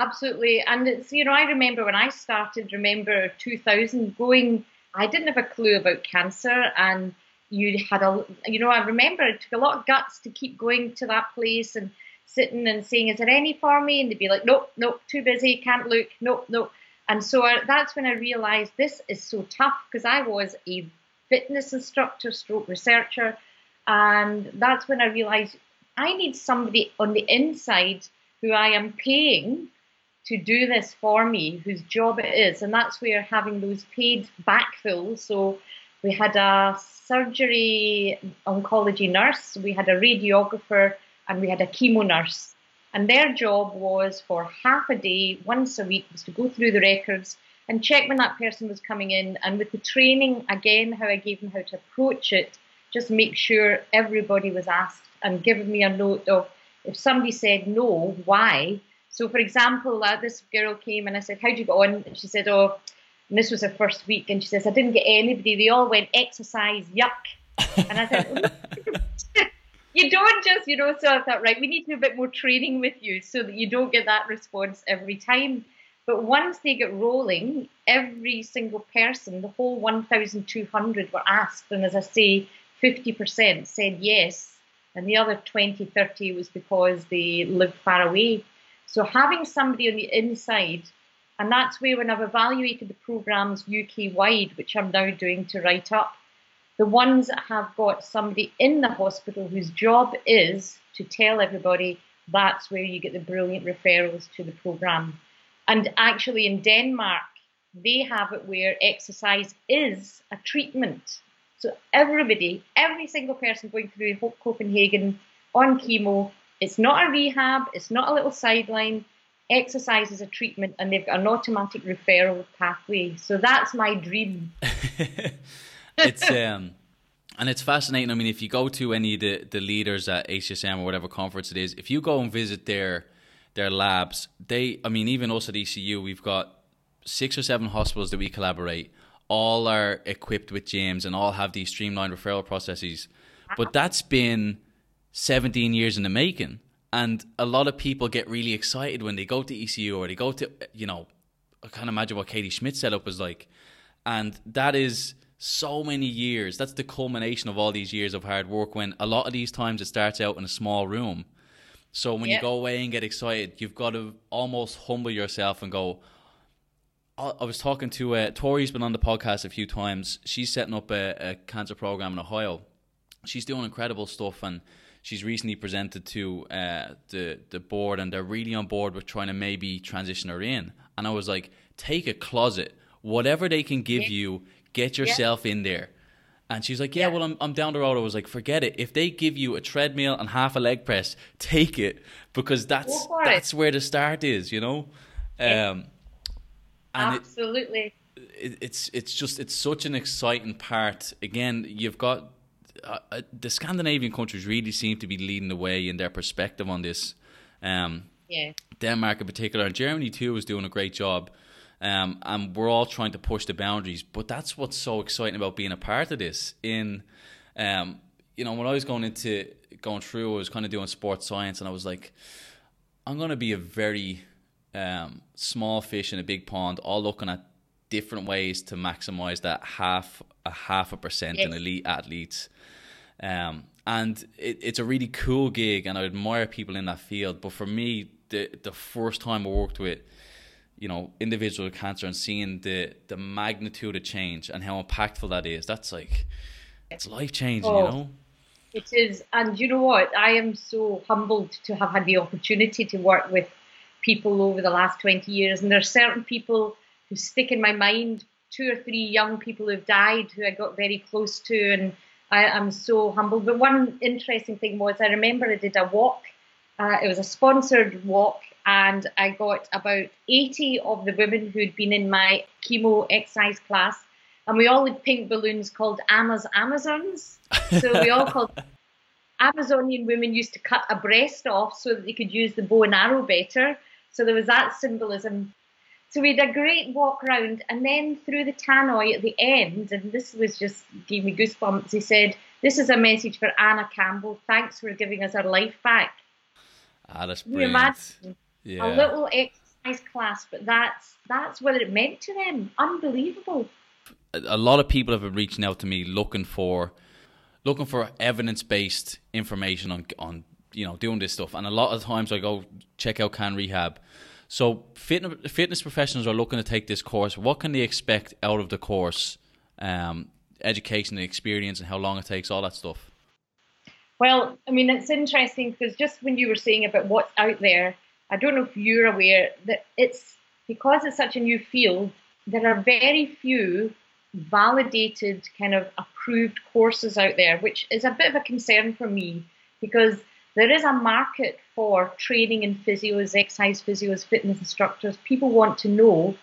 S6: Absolutely. And it's you know, I remember when I started, remember 2000 going I didn't have a clue about cancer and you had a you know, I remember it took a lot of guts to keep going to that place and sitting and saying, Is there any for me? And they'd be like, Nope, nope, too busy, can't look, nope, nope. And so I, that's when I realized this is so tough because I was a fitness instructor, stroke researcher. And that's when I realized I need somebody on the inside who I am paying to do this for me, whose job it is. And that's where having those paid backfills. So we had a surgery oncology nurse, we had a radiographer, and we had a chemo nurse. And their job was for half a day, once a week, was to go through the records and check when that person was coming in. And with the training, again, how I gave them how to approach it, just make sure everybody was asked and given me a note of if somebody said no, why? So, for example, uh, this girl came and I said, How'd you go on? And she said, Oh, this was her first week. And she says, I didn't get anybody. They all went exercise, yuck. And I said, You don't just, you know, so I thought, right, we need to do a bit more training with you so that you don't get that response every time. But once they get rolling, every single person, the whole 1,200 were asked. And as I say, 50% said yes. And the other 20, 30 was because they lived far away. So having somebody on the inside, and that's where when I've evaluated the programs UK wide, which I'm now doing to write up, the ones that have got somebody in the hospital whose job is to tell everybody, that's where you get the brilliant referrals to the program. And actually, in Denmark, they have it where exercise is a treatment. So everybody, every single person going through Copenhagen on chemo, it's not a rehab, it's not a little sideline. Exercise is a treatment, and they've got an automatic referral pathway. So that's my dream.
S5: it's um, and it's fascinating. I mean, if you go to any of the the leaders at ACSM or whatever conference it is, if you go and visit their their labs. They, I mean, even us at ECU, we've got six or seven hospitals that we collaborate. All are equipped with gyms and all have these streamlined referral processes. But that's been 17 years in the making. And a lot of people get really excited when they go to ECU or they go to, you know, I can't imagine what Katie Schmitz setup was like. And that is so many years. That's the culmination of all these years of hard work when a lot of these times it starts out in a small room so when you go away and get excited, you've got to almost humble yourself and go. I was talking to uh, Tori's been on the podcast a few times. She's setting up a, a cancer program in Ohio. She's doing incredible stuff, and she's recently presented to uh, the the board, and they're really on board with trying to maybe transition her in. And I was like, take a closet, whatever they can give yeah. you, get yourself yeah. in there and she's like, yeah, yeah, well, I'm, I'm down the road. I was like, forget it. If they give you a treadmill and half a leg press, take it because that's that's where the start is, you know. Um,
S6: Absolutely.
S5: It, it, it's it's just it's such an exciting part. Again, you've got uh, uh, the Scandinavian countries really seem to be leading the way in their perspective on this. Um,
S6: yeah.
S5: Denmark in particular, and Germany too is doing a great job. Um, and we're all trying to push the boundaries. But that's what's so exciting about being a part of this. In, um, you know, when I was going into going through, I was kind of doing sports science, and I was like, I'm going to be a very um, small fish in a big pond, all looking at different ways to maximize that half a half a percent yes. in elite athletes. Um, and it, it's a really cool gig, and I admire people in that field. But for me, the the first time I worked with you know individual cancer and seeing the the magnitude of change and how impactful that is that's like it's life changing oh, you know
S6: it is and you know what i am so humbled to have had the opportunity to work with people over the last 20 years and there are certain people who stick in my mind two or three young people who've died who i got very close to and I am so humbled but one interesting thing was i remember i did a walk uh, it was a sponsored walk and I got about 80 of the women who'd been in my chemo exercise class, and we all had pink balloons called Amas Amazons. So we all called Amazonian women used to cut a breast off so that they could use the bow and arrow better. So there was that symbolism. So we had a great walk around, and then through the tannoy at the end, and this was just gave me goosebumps. He said, "This is a message for Anna Campbell. Thanks for giving us our life back."
S5: Ah, that's brilliant
S6: yeah. a little exercise class, but that's that's what it meant to them. Unbelievable.
S5: A lot of people have been reaching out to me looking for looking for evidence based information on on you know doing this stuff, and a lot of times I go check out Can Rehab. So fitness fitness professionals are looking to take this course. What can they expect out of the course? Um, education experience and how long it takes, all that stuff?
S6: Well, I mean, it's interesting because just when you were saying about what's out there, I don't know if you're aware that it's because it's such a new field, there are very few validated, kind of approved courses out there, which is a bit of a concern for me because there is a market for training in physios, exercise physios, fitness instructors. People want to know,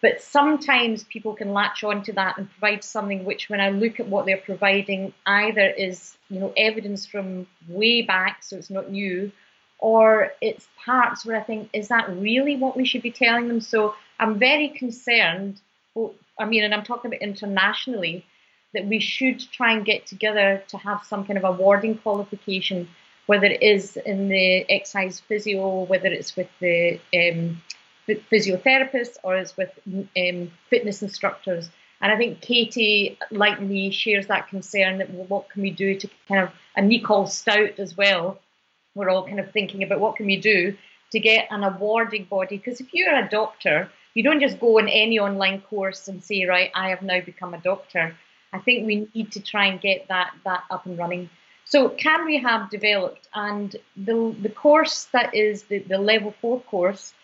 S6: but sometimes people can latch onto that and provide something which, when I look at what they're providing, either is you know evidence from way back, so it's not new, or it's parts where I think, is that really what we should be telling them? So I'm very concerned. Oh, I mean, and I'm talking about internationally, that we should try and get together to have some kind of awarding qualification whether it is in the exercise physio, whether it's with the um, physiotherapists or it's with um, fitness instructors. And I think Katie, like me, shares that concern that well, what can we do to kind of, and Nicole Stout as well, we're all kind of thinking about what can we do to get an awarding body. Because if you're a doctor, you don't just go on any online course and say, right, I have now become a doctor. I think we need to try and get that, that up and running. So Can Rehab developed, and the, the course that is the, the level four course,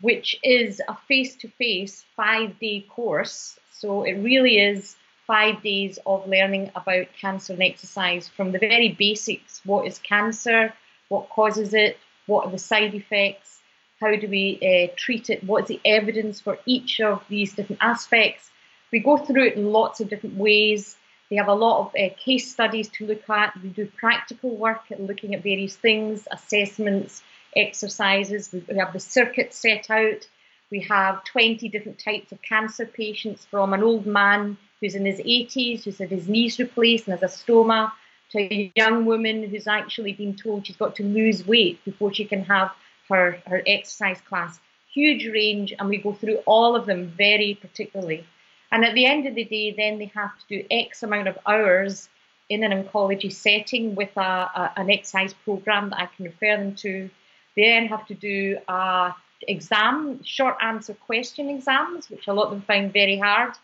S6: which is a face to face five day course. So it really is five days of learning about cancer and exercise from the very basics what is cancer, what causes it, what are the side effects, how do we uh, treat it, what is the evidence for each of these different aspects. We go through it in lots of different ways. They have a lot of uh, case studies to look at. We do practical work looking at various things, assessments, exercises. We, we have the circuit set out. We have 20 different types of cancer patients from an old man who's in his 80s, who's had his knees replaced and has a stoma, to a young woman who's actually been told she's got to lose weight before she can have her, her exercise class. Huge range, and we go through all of them very particularly. And at the end of the day, then they have to do X amount of hours in an oncology setting with a, a, an exercise program that I can refer them to. They then have to do a exam, short answer question exams, which a lot of them find very hard.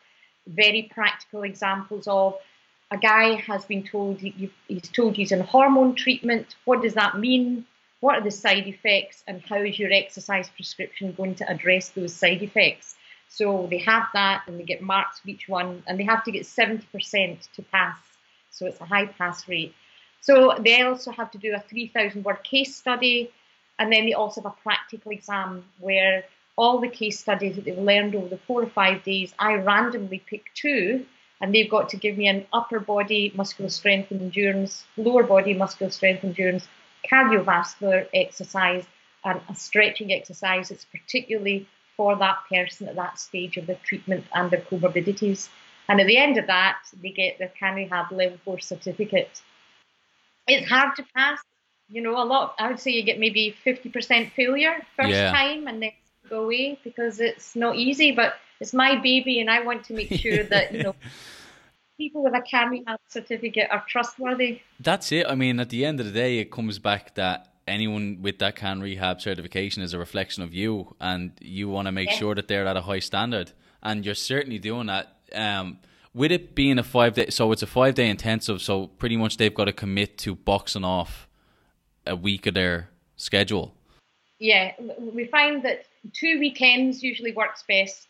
S6: Very practical examples of a guy has been told he, he's told he's in hormone treatment. What does that mean? What are the side effects, and how is your exercise prescription going to address those side effects? So they have that and they get marks for each one and they have to get 70% to pass. So it's a high pass rate. So they also have to do a 3,000 word case study and then they also have a practical exam where all the case studies that they've learned over the four or five days, I randomly pick two and they've got to give me an upper body muscular strength and endurance, lower body muscular strength and endurance, cardiovascular exercise, and a stretching exercise. It's particularly for that person at that stage of the treatment and their comorbidities. And at the end of that, they get their Can Rehab Level 4 certificate. It's hard to pass. You know, a lot, I would say you get maybe 50% failure first yeah. time and then go away because it's not easy, but it's my baby and I want to make sure that, you know, people with a Can Rehab certificate are trustworthy.
S5: That's it. I mean, at the end of the day, it comes back that anyone with that can rehab certification is a reflection of you and you want to make yeah. sure that they're at a high standard and you're certainly doing that. Um, with it being a five day so it's a five day intensive so pretty much they've got to commit to boxing off a week of their schedule.
S6: Yeah we find that two weekends usually works best.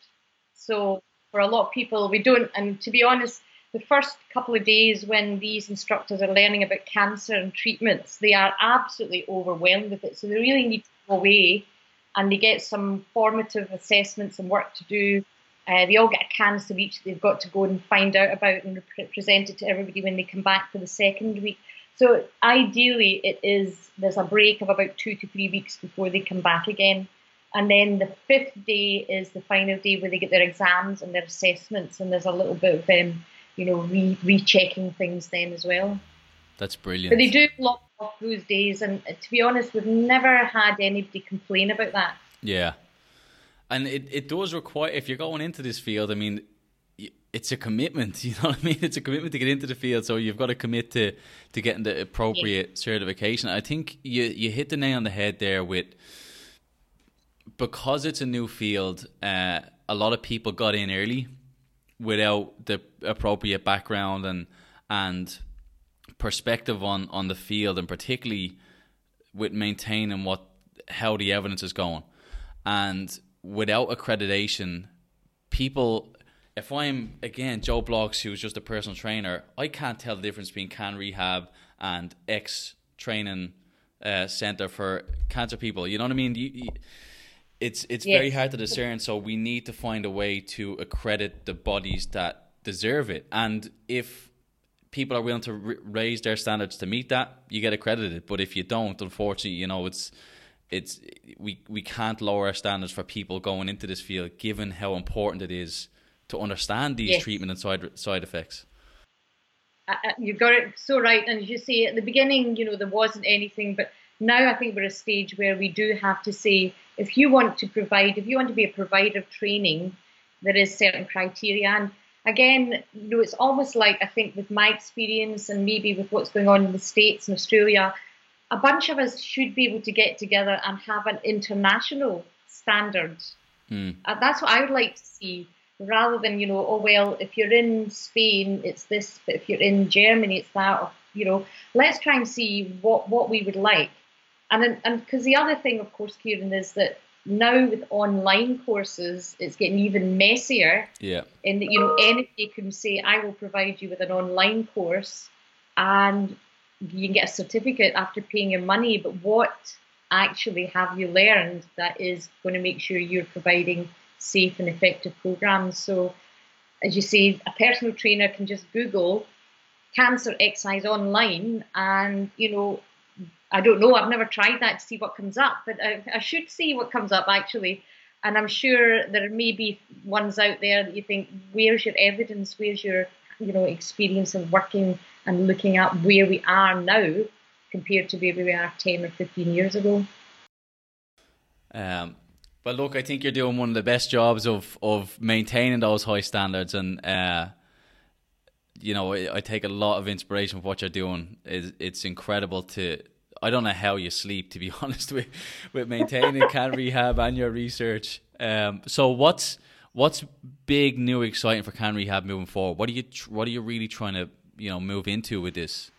S6: So for a lot of people we don't and to be honest the first couple of days when these instructors are learning about cancer and treatments, they are absolutely overwhelmed with it. So they really need to go away and they get some formative assessments and work to do. Uh, they all get a cancer each they've got to go and find out about and present it to everybody when they come back for the second week. So ideally, it is there's a break of about two to three weeks before they come back again. And then the fifth day is the final day where they get their exams and their assessments, and there's a little bit of um, you know, re- rechecking things then as well.
S5: That's brilliant.
S6: But they do block off those days, and to be honest, we've never had anybody complain about that.
S5: Yeah, and it, it does require if you're going into this field. I mean, it's a commitment. You know what I mean? It's a commitment to get into the field, so you've got to commit to to getting the appropriate yeah. certification. I think you you hit the nail on the head there with because it's a new field. Uh, a lot of people got in early without the appropriate background and and perspective on on the field, and particularly with maintaining what how the evidence is going, and without accreditation, people. If I'm again Joe Bloggs, who's just a personal trainer, I can't tell the difference between Can Rehab and X training uh, center for cancer people. You know what I mean? You, you, it's it's yes. very hard to discern. So we need to find a way to accredit the bodies that deserve it. And if people are willing to r- raise their standards to meet that, you get accredited. But if you don't, unfortunately, you know it's it's we we can't lower our standards for people going into this field, given how important it is to understand these yes. treatment and side side effects.
S6: Uh, uh, you got it so right. And as you say, at the beginning, you know, there wasn't anything, but now I think we're at a stage where we do have to say, if you want to provide, if you want to be a provider of training, there is certain criteria. And again, you know, it's almost like I think with my experience and maybe with what's going on in the States and Australia, a bunch of us should be able to get together and have an international standard. Mm. Uh, that's what I would like to see rather than you know oh well if you're in Spain it's this but if you're in Germany it's that or, you know let's try and see what what we would like and and because the other thing of course Ciaran is that now with online courses it's getting even messier
S5: yeah
S6: in that you know anybody can say I will provide you with an online course and you can get a certificate after paying your money but what actually have you learned that is going to make sure you're providing safe and effective programs. So, as you say, a personal trainer can just Google cancer exercise online, and you know, I don't know, I've never tried that to see what comes up, but I, I should see what comes up actually. And I'm sure there may be ones out there that you think, where's your evidence? Where's your, you know, experience of working and looking at where we are now compared to where we were 10 or 15 years ago?
S5: Um, but look, I think you're doing one of the best jobs of of maintaining those high standards, and uh, you know, I, I, take a lot of inspiration from what you're doing. It's, it's incredible to. I don't know how you sleep, to be honest, with with maintaining can rehab and your research. Um, so what's what's big, new, exciting for can rehab moving forward? What are you what are you really trying to you know move into with this?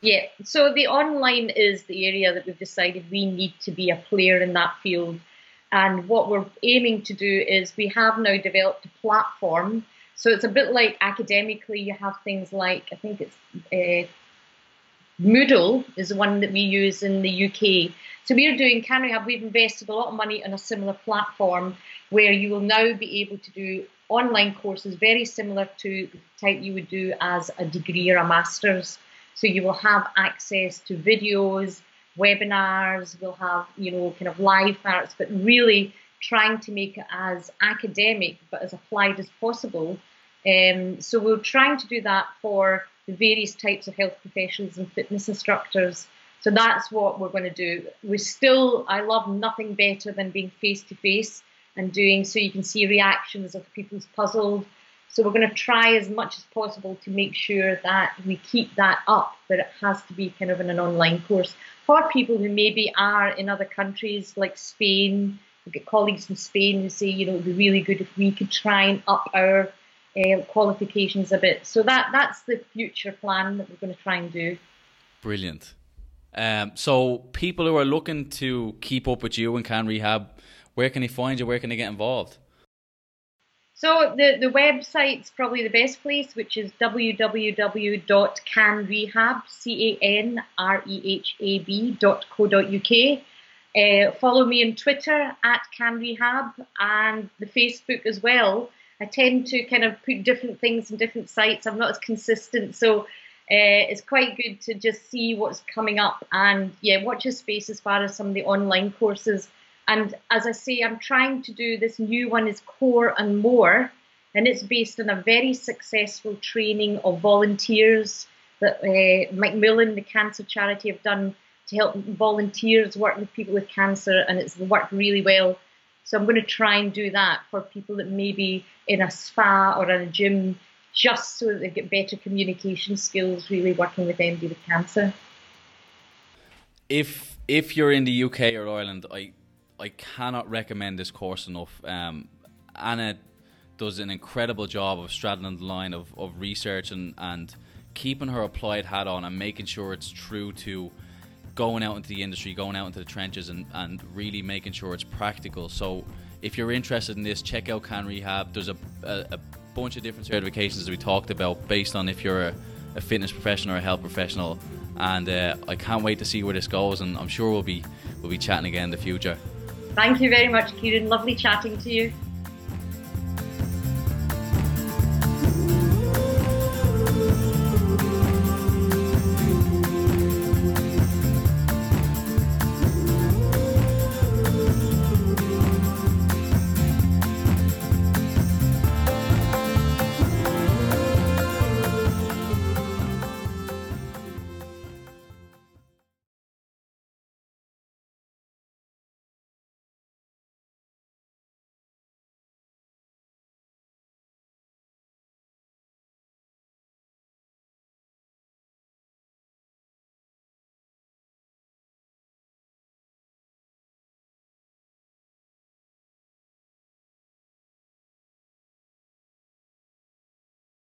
S6: Yeah, so the online is the area that we've decided we need to be a player in that field and what we're aiming to do is we have now developed a platform. So it's a bit like academically, you have things like, I think it's uh, Moodle is the one that we use in the UK. So we're doing Can Rehab, we've invested a lot of money on a similar platform where you will now be able to do online courses very similar to the type you would do as a degree or a master's. So you will have access to videos, webinars, we'll have, you know, kind of live parts, but really trying to make it as academic but as applied as possible. Um, so we're trying to do that for the various types of health professionals and fitness instructors. So that's what we're going to do. We still, I love nothing better than being face to face and doing so you can see reactions of people's puzzled. So we're going to try as much as possible to make sure that we keep that up, but it has to be kind of in an online course for people who maybe are in other countries like Spain. We've got colleagues in Spain who say, you know, it'd be really good if we could try and up our uh, qualifications a bit. So that that's the future plan that we're going to try and do.
S5: Brilliant. Um, so people who are looking to keep up with you and Can Rehab, where can they find you? Where can they get involved?
S6: So the, the website's probably the best place, which is www.canrehab, C-A-N-R-E-H-A-B.co.uk. Uh, follow me on Twitter at canrehab and the Facebook as well. I tend to kind of put different things in different sites. I'm not as consistent, so uh, it's quite good to just see what's coming up and yeah, watch your space as far as some of the online courses and as I say, I'm trying to do this new one is Core and More, and it's based on a very successful training of volunteers that uh, Macmillan, the cancer charity, have done to help volunteers work with people with cancer, and it's worked really well. So I'm going to try and do that for people that may be in a spa or in a gym, just so that they get better communication skills, really working with MD with cancer.
S5: If if you're in the UK or Ireland, I I cannot recommend this course enough. Um, Anna does an incredible job of straddling the line of, of research and, and keeping her applied hat on and making sure it's true to going out into the industry, going out into the trenches, and, and really making sure it's practical. So, if you're interested in this, check out Can Rehab. There's a, a, a bunch of different certifications that we talked about based on if you're a, a fitness professional or a health professional. And uh, I can't wait to see where this goes, and I'm sure we'll be we'll be chatting again in the future.
S6: Thank you very much, Ciaran. Lovely chatting to you.